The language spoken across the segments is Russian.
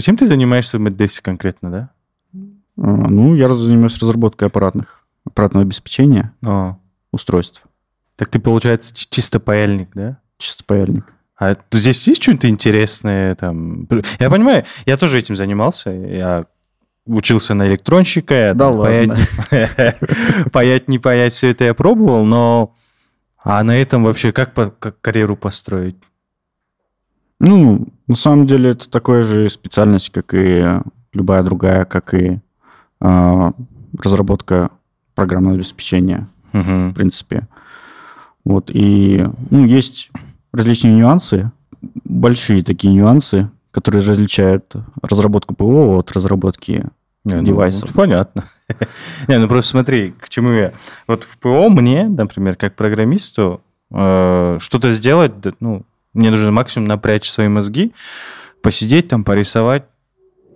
Чем ты занимаешься в Меддесе конкретно, да? А, ну, я занимаюсь разработкой аппаратных, аппаратного обеспечения О, устройств. так ты, получается, чисто паяльник, да? Чисто паяльник. А здесь есть что-нибудь интересное? Там? Я понимаю, я тоже этим занимался. Я учился на электронщика. я Да там ладно. Паять, не- паять, не паять, все это я пробовал, но... А на этом вообще как, как карьеру построить? Ну, на самом деле, это такая же специальность, как и любая другая, как и а, разработка программного обеспечения, Мгм. в принципе. Вот, и ну, есть различные нюансы, большие такие нюансы, которые различают разработку ПО от разработки Не, ну, девайсов. это понятно. Не, ну просто смотри, к чему я. Вот в ПО мне, например, как программисту, э, что-то сделать, ну, мне нужно максимум напрячь свои мозги, посидеть там, порисовать,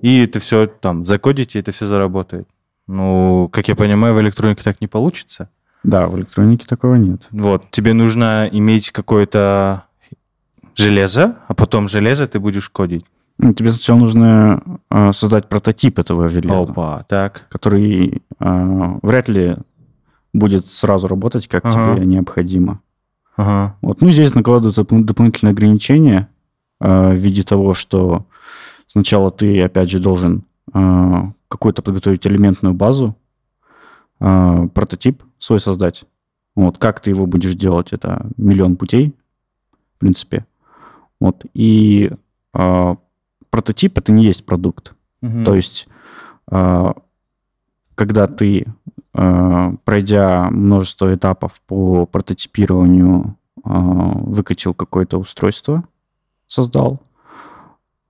и это все там закодить, и это все заработает. Ну, как я понимаю, в электронике так не получится. Да, в электронике такого нет. Вот, тебе нужно иметь какое-то железо, а потом железо ты будешь кодить. Ну, Тебе сначала нужно а, создать прототип этого железа, Опа, так. который а, вряд ли будет сразу работать, как Ага. тебе необходимо. Ага. Вот. Ну, здесь накладываются доп- дополнительные ограничения а, в виде того, что сначала ты, опять же, должен а, какую-то подготовить элементную базу, а, прототип свой создать. Вот. Как ты его будешь делать, это миллион путей, в принципе. Вот. И а, прототип это не есть продукт. Мгм. То есть, а, когда ты, пройдя множество этапов по прототипированию, а, выкатил какое-то устройство, создал,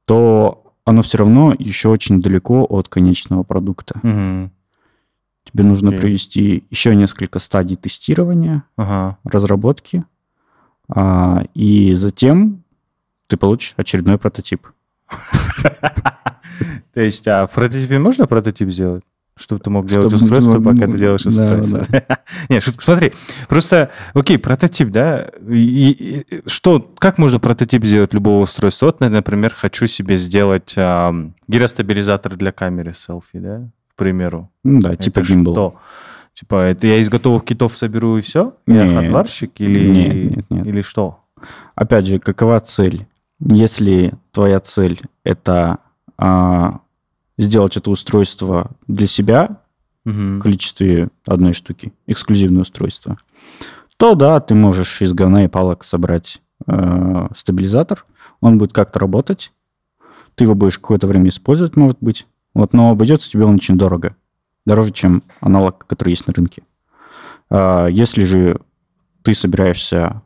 то оно все равно еще очень далеко от конечного продукта. Мгм. Тебе нужно Окей. провести еще несколько стадий тестирования, Ага. разработки, а, и затем ты получишь очередной прототип. То есть, а в прототипе можно прототип сделать? Чтобы ты мог делать Чтобы ты устройство, мог- пока ты делаешь да, устройство. Не, шутка, смотри. Просто, окей, прототип, да? И- и- что, как можно прототип сделать любого устройства? Вот, я, например, хочу себе сделать ам, гиростабилизатор для камеры селфи, да? К примеру. Ну да, типа Это гимбл. что? Типа, это я из готовых китов соберу и все? Я Нет. хардварщик или, Нет, нет, нет. или что? Опять же, какова цель? Если твоя цель это а, сделать это устройство для себя Мгм. в количестве одной штуки, эксклюзивное устройство, то да, ты можешь из говна и палок собрать э, стабилизатор, он будет как-то работать, ты его будешь какое-то время использовать, может быть, вот, но обойдется тебе он очень дорого, дороже, чем аналог, который есть на рынке. А, если же ты собираешься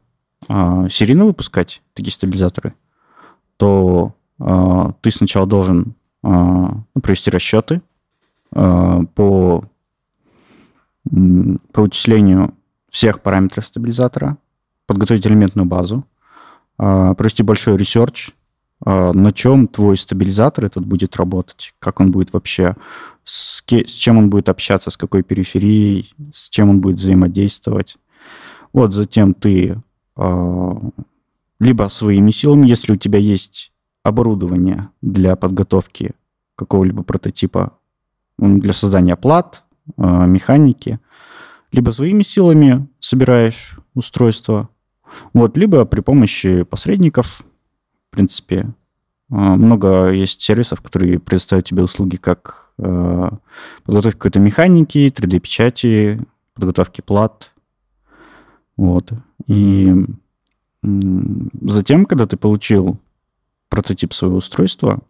а, серийно выпускать такие стабилизаторы, то а, ты сначала должен провести расчеты а, по, по вычислению всех параметров стабилизатора, подготовить элементную базу, а, провести большой research, а, на чем твой стабилизатор этот будет работать, как он будет вообще, с, чем он будет общаться, с какой периферией, с чем он будет взаимодействовать. Вот затем ты а, либо своими силами, если у тебя есть оборудование для подготовки какого-либо прототипа, для создания плат, а, механики, либо своими силами собираешь устройство, вот, либо при помощи посредников, в принципе, а, много есть сервисов, которые предоставляют тебе услуги как э, подготовки какой-то механики, 3D-печати, подготовки плат. Вот. И затем, когда ты получил прототип своего устройства,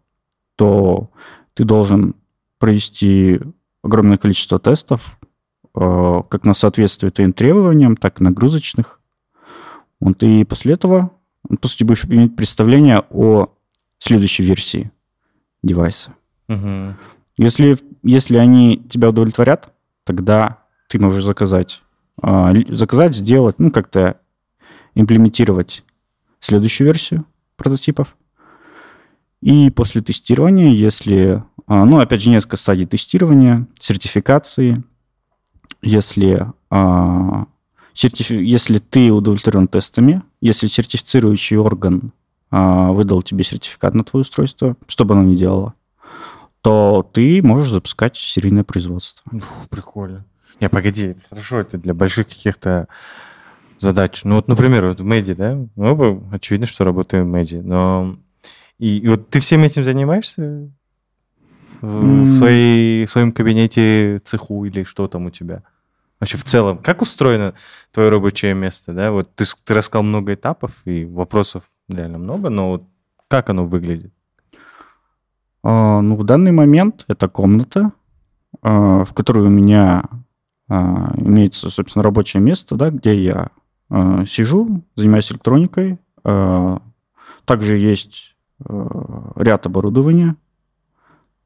то ты должен провести огромное количество тестов, э, как на соответствие твоим требованиям, так и нагрузочных. Вот, и после этого, по сути, будешь иметь представление о следующей версии девайса. Мгм. Если, если они тебя удовлетворят, тогда ты можешь заказать, ли- заказать, сделать, ну, как-то имплементировать следующую версию прототипов. И после тестирования, если, а, ну, опять же, несколько стадий тестирования, сертификации, если, а, сертифи- если ты удовлетворен тестами, если сертифицирующий орган а, выдал тебе сертификат на твое устройство, что бы оно ни делало, то ты можешь запускать серийное производство. Фу, прикольно. Не, погоди, это хорошо, это для больших каких-то задач. Ну вот, например, вот в Мэди, да? Оба, очевидно, что работаем в Мэди, но... И, и вот ты всем этим занимаешься в, в, своей, в своем кабинете, цеху или что там у тебя? Вообще в целом, как устроено твое рабочее место, да? Вот ты, ты рассказал много этапов и вопросов реально много, но вот как оно выглядит? А, Ну, в данный момент это комната, а, в которой у меня а, имеется, собственно, рабочее место, да, где я а, сижу, занимаюсь электроникой. А, Также есть ряд оборудования,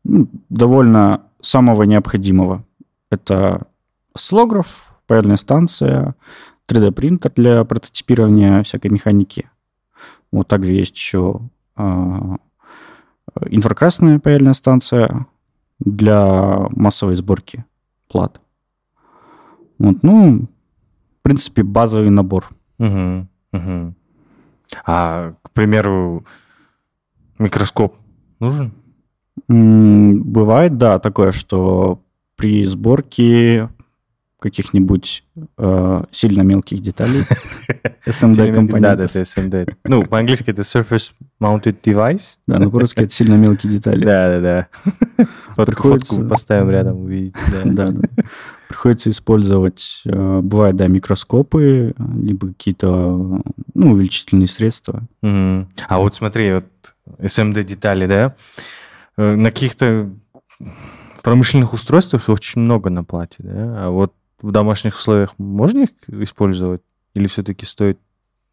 ну, довольно самого необходимого. Это осциллограф, паяльная станция, 3D-принтер для прототипирования всякой механики. Вот также есть еще а, инфракрасная паяльная станция для массовой сборки плат. Вот, ну, в принципе, базовый набор. Мгм, мгм. А, к примеру, микроскоп нужен? М, Бывает, да, такое, что при сборке каких-нибудь э, сильно мелких деталей SMD Да, да, компонентов. это SMD. Ну, по-английски это Surface Mounted Device. Да, ну по-русски это сильно мелкие детали. Да, да, да. Вот Приходится- фотку поставим рядом, увидеть. Да, да. Приходится использовать, э, бывает, да, микроскопы, либо какие-то, ну, увеличительные средства. Мгм. А вот смотри, вот SMD детали, да, э, на каких-то промышленных устройствах их очень много на плате, да, а вот в домашних условиях можно их использовать или все-таки стоит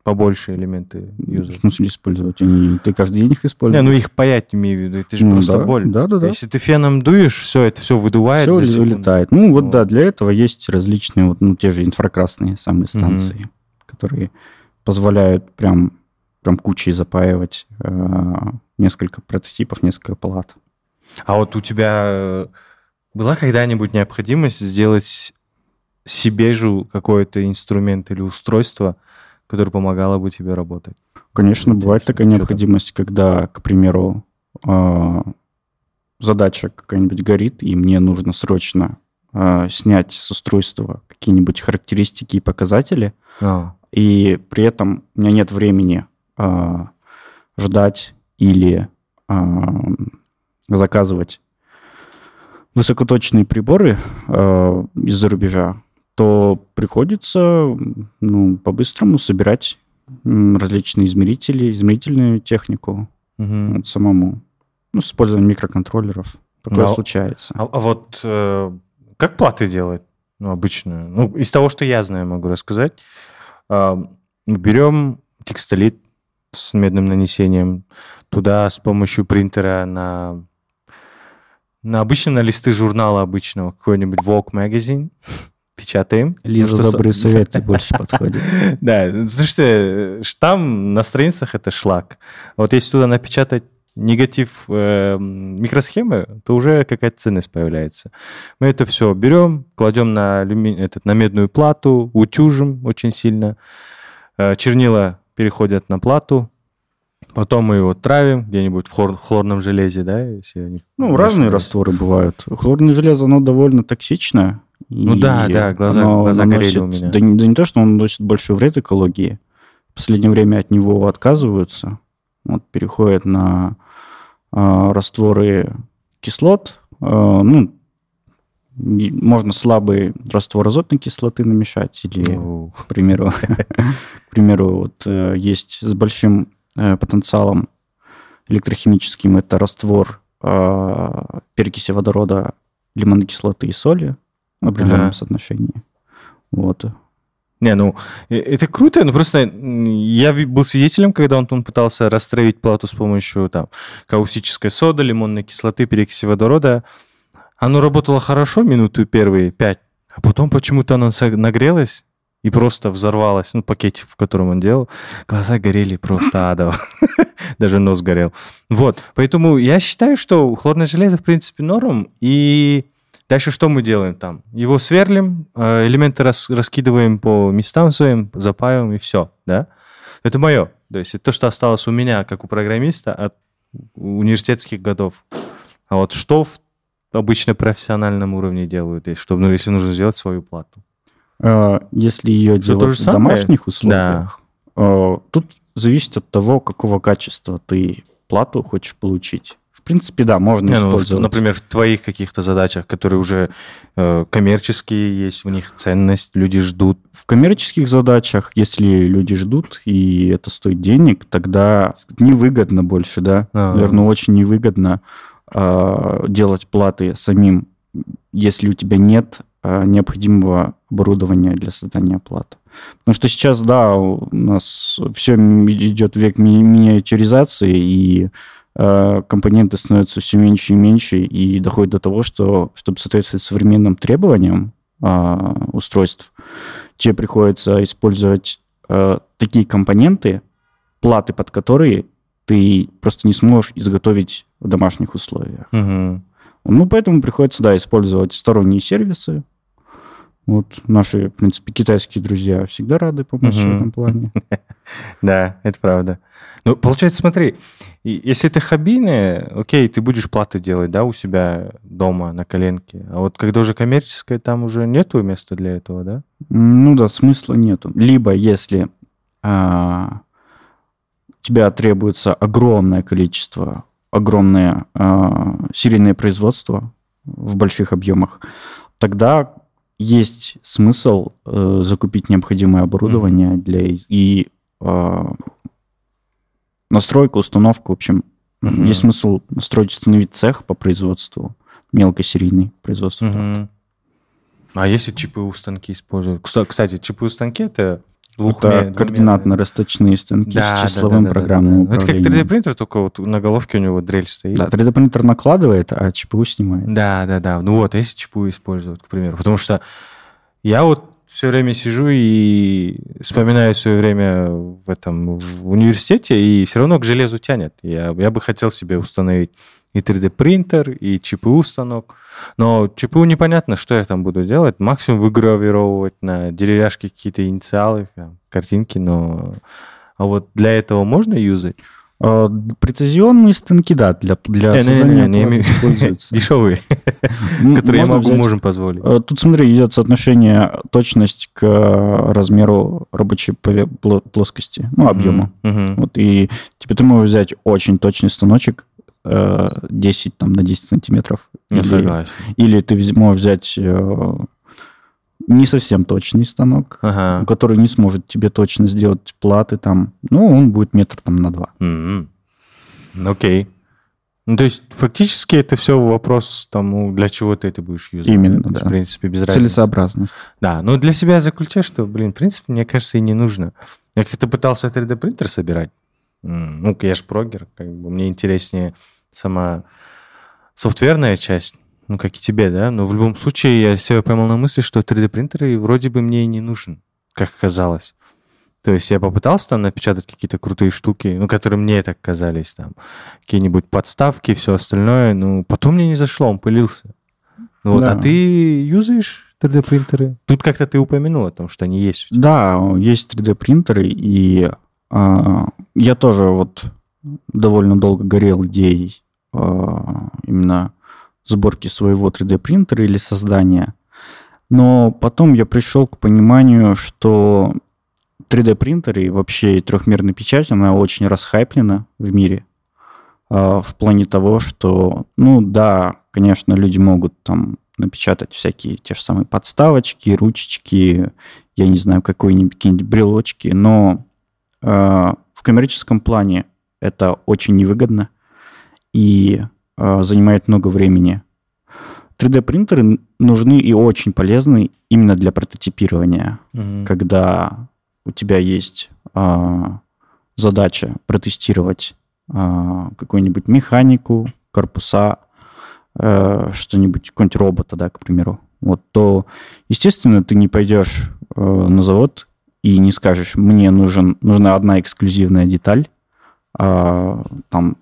побольше элементы В юзать? смысле использовать? Они, ты каждый день их Не, используешь? ну их паять имею в виду, это же Ну просто да, боль. да, да, да. Если ты феном дуешь, все, это все выдувает Все за вылетает. Ну, вот Вот. да, для этого есть различные, вот, ну, те же инфракрасные самые станции, которые позволяют прям, прям кучей запаивать э, несколько прототипов, несколько палат. А вот у тебя э, была когда-нибудь необходимость сделать себе же какой-то инструмент или устройство, которое помогало бы тебе работать? Конечно, Интересно. бывает такая необходимость, когда, к примеру, э, задача какая-нибудь горит, и мне нужно срочно э, снять с устройства какие-нибудь характеристики и показатели, А, и при этом у меня нет времени а, ждать или а, заказывать высокоточные приборы а, из-за рубежа, то приходится ну, по-быстрому собирать различные измерители, измерительную технику мгм. вот самому, ну, с использованием микроконтроллеров. Такое Ну, случается. А, а вот э, как платы делать? Ну, обычно. Ну, из того, что я знаю, могу рассказать. А, мы берем текстолит с медным нанесением, туда с помощью принтера на, на обычно на листы журнала обычного, какой-нибудь Vogue Magazine, печатаем. Лиза, Ну, что добрый со- совет тебе больше подходит. Да, э, штамм на страницах это шлак. Вот если туда напечатать негатив э, микросхемы, то уже какая-то ценность появляется. Мы это все берем, кладем на, этот, на медную плату, утюжим очень сильно. Э, чернила переходят на плату, потом мы его травим где-нибудь в хлор- хлорном железе, да, если не Ну, разные растворы бывают. Хлорное железо, оно довольно токсичное. Ну да, да, глаза- глаза горели у наносит- меня. Да, не- да не то, что он наносит большой вред экологии. В последнее время от него отказываются. Вот, переходят на а, растворы кислот. А, ну, можно слабый раствор азотной кислоты намешать или к примеру, к примеру, вот э, есть с большим э, потенциалом электрохимическим это раствор э, перекиси водорода, лимонной кислоты и соли в определенном Ага. соотношении. Вот. Не, ну, э, это круто, но просто м, я был свидетелем, когда он, он пытался растравить плату с помощью там каустической соды, лимонной кислоты, перекиси водорода. Оно работало хорошо минуту первые пять, а потом почему-то оно нагрелось и просто взорвалось. Ну, пакетик, в котором он делал. Глаза горели просто адово. Даже нос горел. Вот, поэтому я считаю, что хлорное железо, в принципе, норм. И Дальше что мы делаем там? Его сверлим, э, элементы рас- раскидываем по местам своим, запаиваем и все, да? Это мое. То есть это то, что осталось у меня, как у программиста, от университетских годов. А вот что в обычно профессиональном уровне делают, если, чтобы, ну, если нужно сделать свою плату? Э, Если ее то делать в самое? домашних условиях, э, тут зависит от того, какого качества ты плату хочешь получить. В принципе, да, можно Не, ну, использовать. например, в твоих каких-то задачах, которые уже э, коммерческие есть, в них ценность, люди ждут. В коммерческих задачах, если люди ждут, и это стоит денег, тогда невыгодно больше, да. А. Наверное, очень невыгодно а, делать платы самим, если у тебя нет а, необходимого оборудования для создания плат. Потому что сейчас, да, у нас все идет век ми- миниатюризации, и а, компоненты становятся все меньше и меньше, и доходит до того, что, чтобы соответствовать современным требованиям а, устройств, тебе приходится использовать а, такие компоненты, платы под которые ты просто не сможешь изготовить в домашних условиях. Мгм. Ну, поэтому приходится, да, использовать сторонние сервисы. Вот наши, в принципе, китайские друзья всегда рады помочь Мгм. в этом плане. Да, это правда. Ну, получается, смотри, если это хоббийное, окей, ты будешь платы делать, да, у себя дома на коленке. А вот когда уже коммерческое, там уже нету места для этого, да? Ну да, смысла нету. Либо если а, тебя требуется огромное количество, огромное а, серийное производство в больших объемах, тогда есть смысл э, закупить необходимое оборудование для из- и а, настройку, установку, в общем, Мгм. есть смысл настроить, установить цех по производству мелкосерийный производство. Мгм. А если ЧПУ станки используют? Кста- Кстати, ЧПУ станки это двух Это координатно-расточные станки с числовым программным Ну, Это как управлением. 3D принтер, только вот на головке у него дрель стоит. Да, 3D принтер накладывает, а ЧПУ снимает. Да, да, да. Ну вот, если ЧПУ использовать, к примеру. Потому что я вот все время сижу и вспоминаю свое время в этом в университете, и все равно к железу тянет. Я, я бы хотел себе установить и 3D принтер, и ЧПУ станок. Но ЧПУ непонятно, что я там буду делать. Максимум выгравировать на деревяшке какие-то инициалы, картинки, но... А вот для этого можно юзать? А, Прецизионные станки, да, для, для Не, не, не, создания не, не, плат имею- используются. Дешевые, которые я могу, можем позволить. Э, Тут, смотри, идет соотношение точность к размеру рабочей плоскости, ну, объема. Вот, и типа ты можешь взять очень точный станочек, э, 10 там, на 10 сантиметров. Ну, Или- согласен. Или ты можешь взять э, не совсем точный станок, Ага. который не сможет тебе точно сделать платы там. Ну, он будет метр там на два. Ну, Окей. Ну, то есть, фактически, это все вопрос тому, для чего ты это будешь юзать. Именно, То есть, да. В принципе, без разницы. Целесообразность. Да, но для себя заключаю, что, блин, в принципе, мне кажется, и не нужно. Я как-то пытался 3D-принтер собирать. Ну, я же прогер, как бы мне интереснее сама софтверная часть, ну, как и тебе, да, но в любом случае я себя поймал на мысли, что 3D-принтер и вроде бы мне и не нужен, как казалось. То есть я попытался там напечатать какие-то крутые штуки, ну, которые мне так казались, там, какие-нибудь подставки, все остальное, ну, потом мне не зашло, он пылился. Ну, вот, Да. а ты юзаешь 3D-принтеры? Тут как-то ты упомянул о том, что они есть у тебя. Да, есть 3D-принтеры, и а, я тоже вот довольно долго горел идеей а, именно сборки своего 3D-принтера или создания. Но потом я пришел к пониманию, что 3D-принтеры и вообще трехмерная печать, она очень расхайплена в мире. а, В плане того, что, ну да, конечно, люди могут там напечатать всякие те же самые подставочки, ручечки, я не знаю, какие-нибудь брелочки, но э, в коммерческом плане это очень невыгодно и э, занимает много времени. 3D-принтеры нужны и очень полезны именно для прототипирования, Мгм. когда у тебя есть а, задача протестировать а, какую-нибудь механику, корпуса, э, что-нибудь, какой-нибудь робота, да, к примеру, вот, то, естественно, ты не пойдешь э, на завод и не скажешь, мне нужен, нужна одна эксклюзивная деталь, а, там,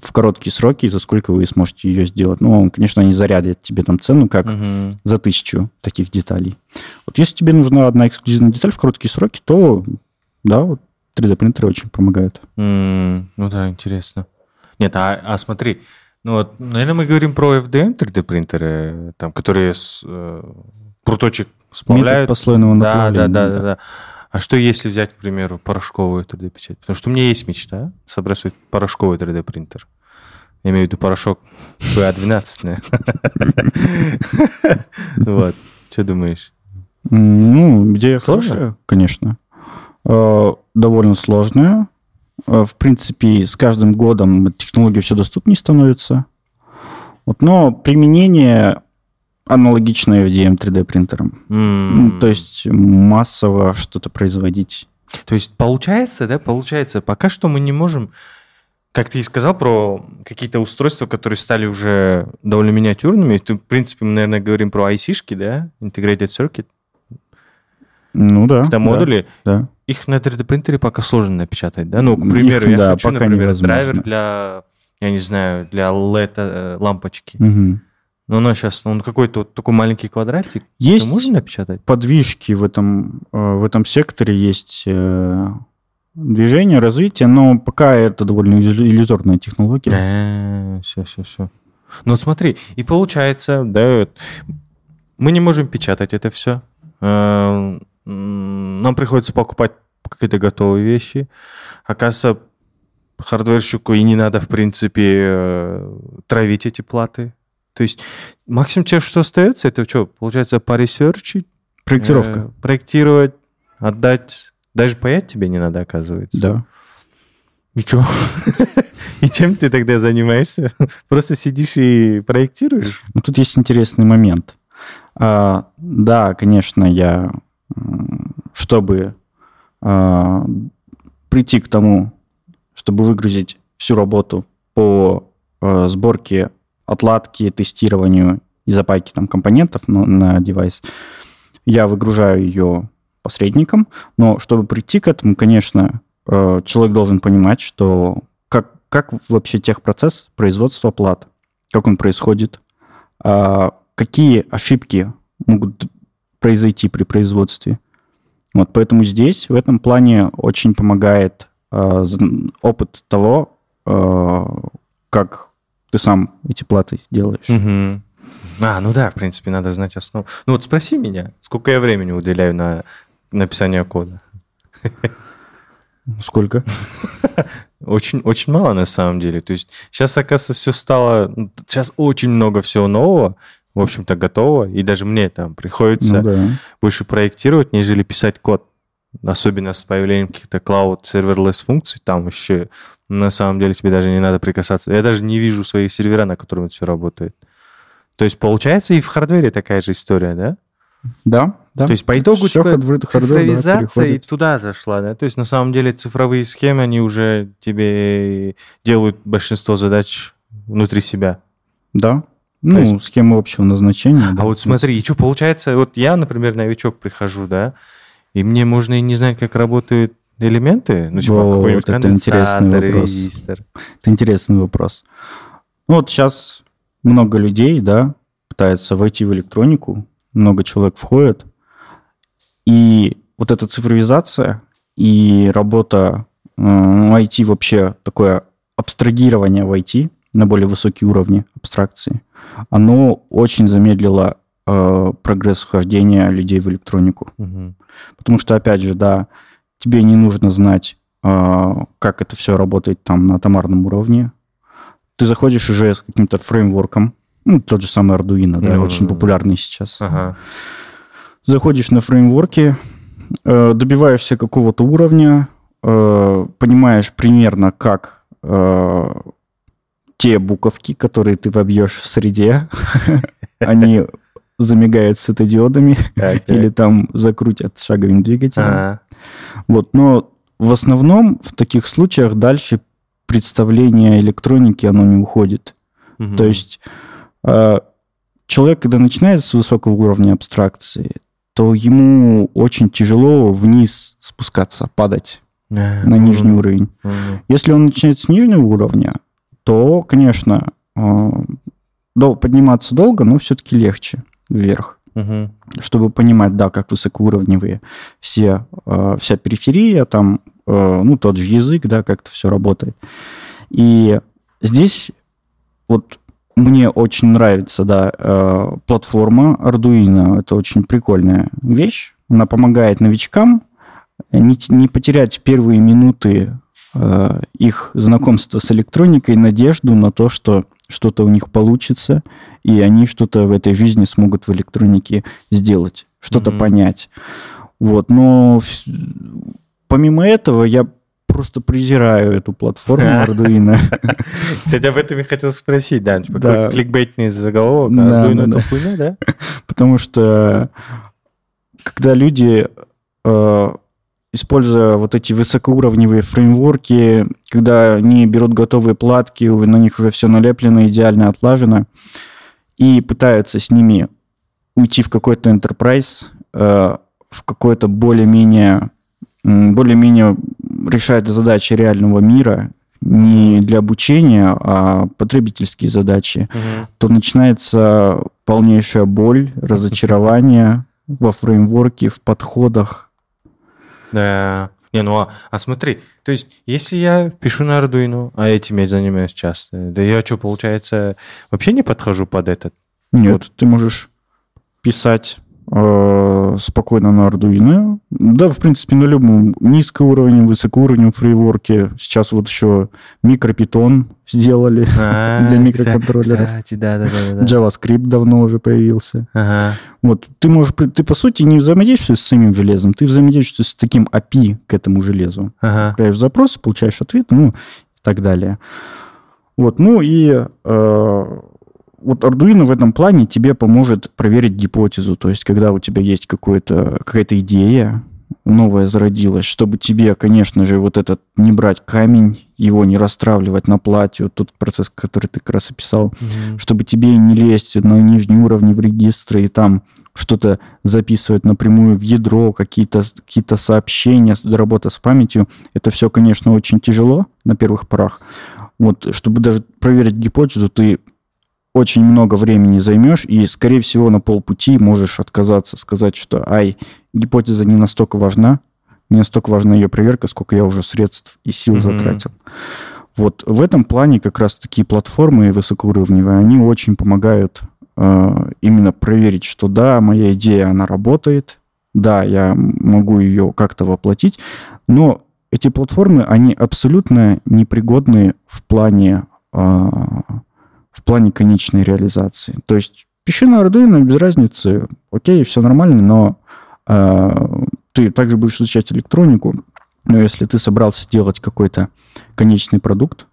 в короткие сроки, за сколько вы сможете ее сделать. Ну, конечно, они зарядят тебе там цену, как Мгм. за тысячу таких деталей. Вот если тебе нужна одна эксклюзивная деталь в короткие сроки, то да, вот 3D принтеры очень помогают. М, Ну да, интересно. Нет, а, а смотри, Ну вот, наверное, мы говорим про FDM 3D принтеры, там, которые с, э, пруточек сплавляют. Метод послойного да, да, да, да, да. А что если взять, к примеру, порошковую 3D печать? Потому что у меня есть мечта собрать свой порошковый 3D принтер. Я имею в виду порошок PA12. Вот. Что думаешь? Ну, идея хорошая, конечно. Э, Довольно сложная. Э, В принципе, с каждым годом технологии все доступнее становятся. Вот, но применение аналогичное FDM 3D принтерам. М, Ну, то есть массово что-то производить. То есть получается, да, получается, пока что мы не можем, как ты и сказал про какие-то устройства, которые стали уже довольно миниатюрными. То, в принципе, мы, наверное, говорим про IC-шки, да, Integrated Circuit, Ну да. это да, модули. Да. Их на 3D-принтере пока сложно напечатать, да? Ну, к Их, примеру, я да, хочу, например, невозможно. драйвер для, я не знаю, для LED-лампочки. Мгм. Но оно сейчас, он какой-то вот такой маленький квадратик. Есть Это можно напечатать? подвижки в этом, э, в этом секторе, есть э, движение, развитие, но пока это довольно иллю- иллюзорная технология. все, все, все. Ну вот смотри, и получается, да, мы не можем печатать это все. Нам приходится покупать какие-то готовые вещи. Оказывается, хардверщику и не надо, в принципе, э, травить эти платы. То есть максимум тебе что остается, это что, получается, поресерчить, Проектировка. э, проектировать, отдать. Даже паять тебе не надо, оказывается. Да. И что? И чем ты тогда занимаешься? Просто сидишь и проектируешь? Но тут есть интересный момент. А, да, конечно, я, чтобы а, прийти к тому, чтобы выгрузить всю работу по а, сборке, отладке, тестированию и запайке там компонентов на, на девайс, я выгружаю ее посредником, но чтобы прийти к этому, конечно, э, человек должен понимать, что как, как вообще техпроцесс производства плат, как он происходит, а, какие ошибки могут произойти при производстве. Вот, поэтому здесь в этом плане очень помогает зн- опыт того, а, как ты сам эти платы делаешь. Мгм. А, ну да, в принципе, надо знать основу. Ну вот спроси меня, сколько я времени уделяю на написание кода? Сколько? Очень, очень мало на самом деле. То есть сейчас, оказывается, все стало... Сейчас очень много всего нового, в общем-то, готово. И даже мне там приходится Ну да. больше проектировать, нежели писать код. Особенно с появлением каких-то cloud serverless функций, там вообще на самом деле тебе даже не надо прикасаться. Я даже не вижу своих сервера, на котором это все работает. То есть получается и в хардвере такая же история, да? Да, да. То есть по итогу Всё типа, hardware- hardware, да, цифровизация и туда зашла, да? То есть на самом деле цифровые схемы, они уже тебе делают большинство задач внутри себя. Да. Ну, есть- схема общего назначения. да, А вот в принципе. смотри, и что получается, вот я, например, новичок прихожу, да, и мне можно и не знать, как работают элементы, ну, типа Вот, какой-нибудь это интересный вопрос. резистор. Это интересный вопрос. Ну, вот сейчас много людей, да, пытаются войти в электронику, много человек входит, и вот эта цифровизация и работа э, ну, IT вообще такое абстрагирование в IT на более высокие уровни абстракции, оно очень замедлило э, прогресс вхождения людей в электронику. Мгм. Потому что, опять же, да, тебе не нужно знать, а, как это все работает там на атомарном уровне. Ты заходишь уже с каким-то фреймворком, ну, тот же самый Arduino, да, Ну, очень да, да. популярный сейчас. Ага. Заходишь на фреймворке, э, добиваешься какого-то уровня, э, понимаешь примерно, как э, те буковки, которые ты вобьешь в среде, они замигают светодиодами или там закрутят шаговым двигателем. Вот, но в основном в таких случаях дальше представление электроники оно не уходит. Мгм. То есть э, человек, когда начинает с высокого уровня абстракции, то ему очень тяжело вниз спускаться, падать А, на нижний мгм. уровень. Мгм. Если он начинает с нижнего уровня, то, конечно, э, подниматься долго, но все-таки легче вверх Мгм. чтобы понимать, да, как высокоуровневые все, э, вся периферия, там, э, ну, тот же язык, да, как это все работает. И здесь вот мне очень нравится, да, э, платформа Arduino. Это очень прикольная вещь. Она помогает новичкам не, не потерять первые минуты их знакомства с электроникой надежду на то, что что-то у них получится, и они что-то в этой жизни смогут в электронике сделать, что-то mm-hmm. понять. Вот, но помимо этого я просто презираю эту платформу Arduino. Кстати, об этом я хотел спросить, да, типа да. кликбейтный заголовок, да, Arduino да, это хуйня, да? Потому что когда люди, э, используя вот эти высокоуровневые фреймворки, когда они берут готовые платки, на них уже все налеплено, идеально отлажено, и пытаются с ними уйти в какой-то enterprise, э, в какое-то более-менее более-менее решает задачи реального мира, не для обучения, а потребительские задачи, угу. то начинается полнейшая боль, разочарование во фреймворке, в подходах. Да. Не, ну а, а смотри, то есть, если я пишу на Arduino, а этим я занимаюсь часто, да я что, получается, вообще не подхожу под этот? Нет, вот. ты можешь писать Э, спокойно на Arduino. Да, в принципе, на любом низкоуровневом, высокоуровневом фрейворке. Сейчас вот еще микропитон сделали а, для микроконтроллеров. Кстати, да, да, да, да. JavaScript давно уже появился. Ага. Вот, ты можешь, ты по сути не взаимодействуешь с самим железом, ты взаимодействуешь с таким API к этому железу. Ага. Отправляешь запрос, получаешь ответ, ну и так далее. Вот, ну и э, вот Arduino в этом плане тебе поможет проверить гипотезу. То есть, когда у тебя есть какая-то идея, новая зародилась, чтобы тебе, конечно же, вот этот не брать камень, его не расстравливать на платье, вот тот процесс, который ты как раз описал, mm-hmm. чтобы тебе не лезть на нижний уровень в регистры и там что-то записывать напрямую в ядро, какие-то какие сообщения, работа с памятью, это все, конечно, очень тяжело на первых порах. Вот, чтобы даже проверить гипотезу, ты очень много времени займешь, и, скорее всего, на полпути можешь отказаться, сказать, что, ай, гипотеза не настолько важна, не настолько важна ее проверка, сколько я уже средств и сил mm-hmm. затратил. Вот в этом плане как раз такие платформы высокоуровневые, они очень помогают э, именно проверить, что да, моя идея, она работает, да, я могу ее как-то воплотить, но эти платформы, они абсолютно непригодны в плане э, в плане конечной реализации. То есть пиши на Arduino, без разницы, окей, все нормально, но э, ты также будешь изучать электронику, но если ты собрался делать какой-то конечный продукт,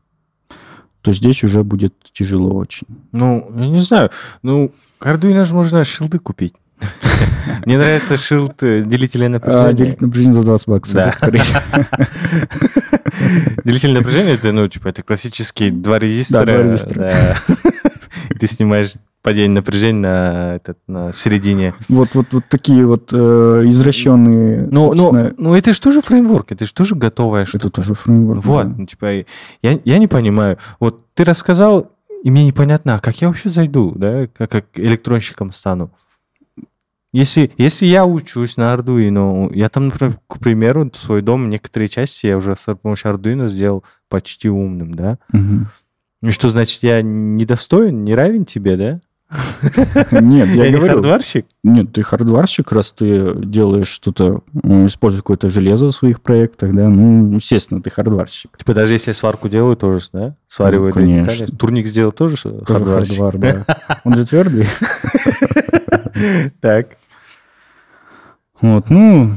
то здесь уже будет тяжело очень. Ну, я не знаю. Ну, Arduino же можно шилды купить. Мне нравится шилд э, делителя напряжения. А, делитель напряжения за 20 баксов. Да. Делитель напряжения, это, ну, типа, это классические два резистора. Да, два резистора. Ты снимаешь падение напряжения на, этот, на в середине. Вот, вот, вот такие вот э, извращенные. Ну, ну, ну, это же тоже фреймворк, это же тоже готовая штука. Это тоже фреймворк. Вот, да. ну, типа, я, я не понимаю. Вот ты рассказал, и мне непонятно, а как я вообще зайду, да, как, как электронщиком стану? Если, если я учусь на Arduino, я там, например, к примеру, свой дом, некоторые части я уже с помощью Arduino сделал почти умным, да? Угу. И что значит, я недостоин, не равен тебе, да? Нет, я, я говорю, не хардварщик? Нет, ты хардварщик, раз ты делаешь что-то, используешь какое-то железо в своих проектах, да, ну, естественно, ты хардварщик. Типа даже если сварку делаю, тоже, да? Свариваю ну, детали. Турник сделал тоже, тоже hardware щик? hardware, да. Он же твердый. Так. Вот, ну...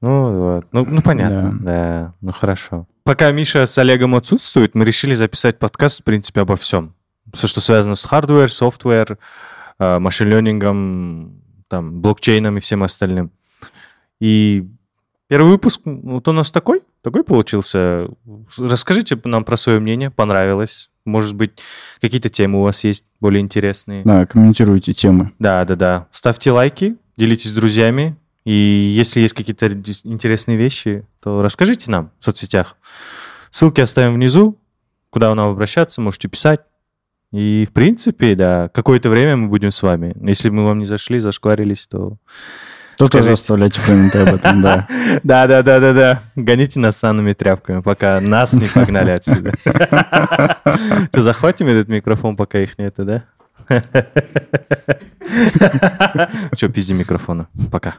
Ну, вот. Ну, ну понятно, да. да. Ну, хорошо. Пока Миша с Олегом отсутствует, мы решили записать подкаст, в принципе, обо всем. Все, что связано с hardware, software, machine learning ом, там, блокчейном и всем остальным. И первый выпуск, вот у нас такой, такой получился. Расскажите нам про свое мнение, понравилось. Может быть, какие-то темы у вас есть более интересные. Да, комментируйте темы. Да, да, да. Ставьте лайки, делитесь с друзьями. И если есть какие-то интересные вещи, то расскажите нам в соцсетях. Ссылки оставим внизу, куда нам обращаться, можете писать. И, в принципе, да, какое-то время мы будем с вами. Если мы вам не зашли, зашкварились, то То тоже Скажите. оставляйте комменты об этом, да. Да, да, да, да, да. Гоните нас санными тряпками, пока нас не погнали отсюда. Что, захватим этот микрофон, пока их нету, да? Че, пизди микрофона. Пока.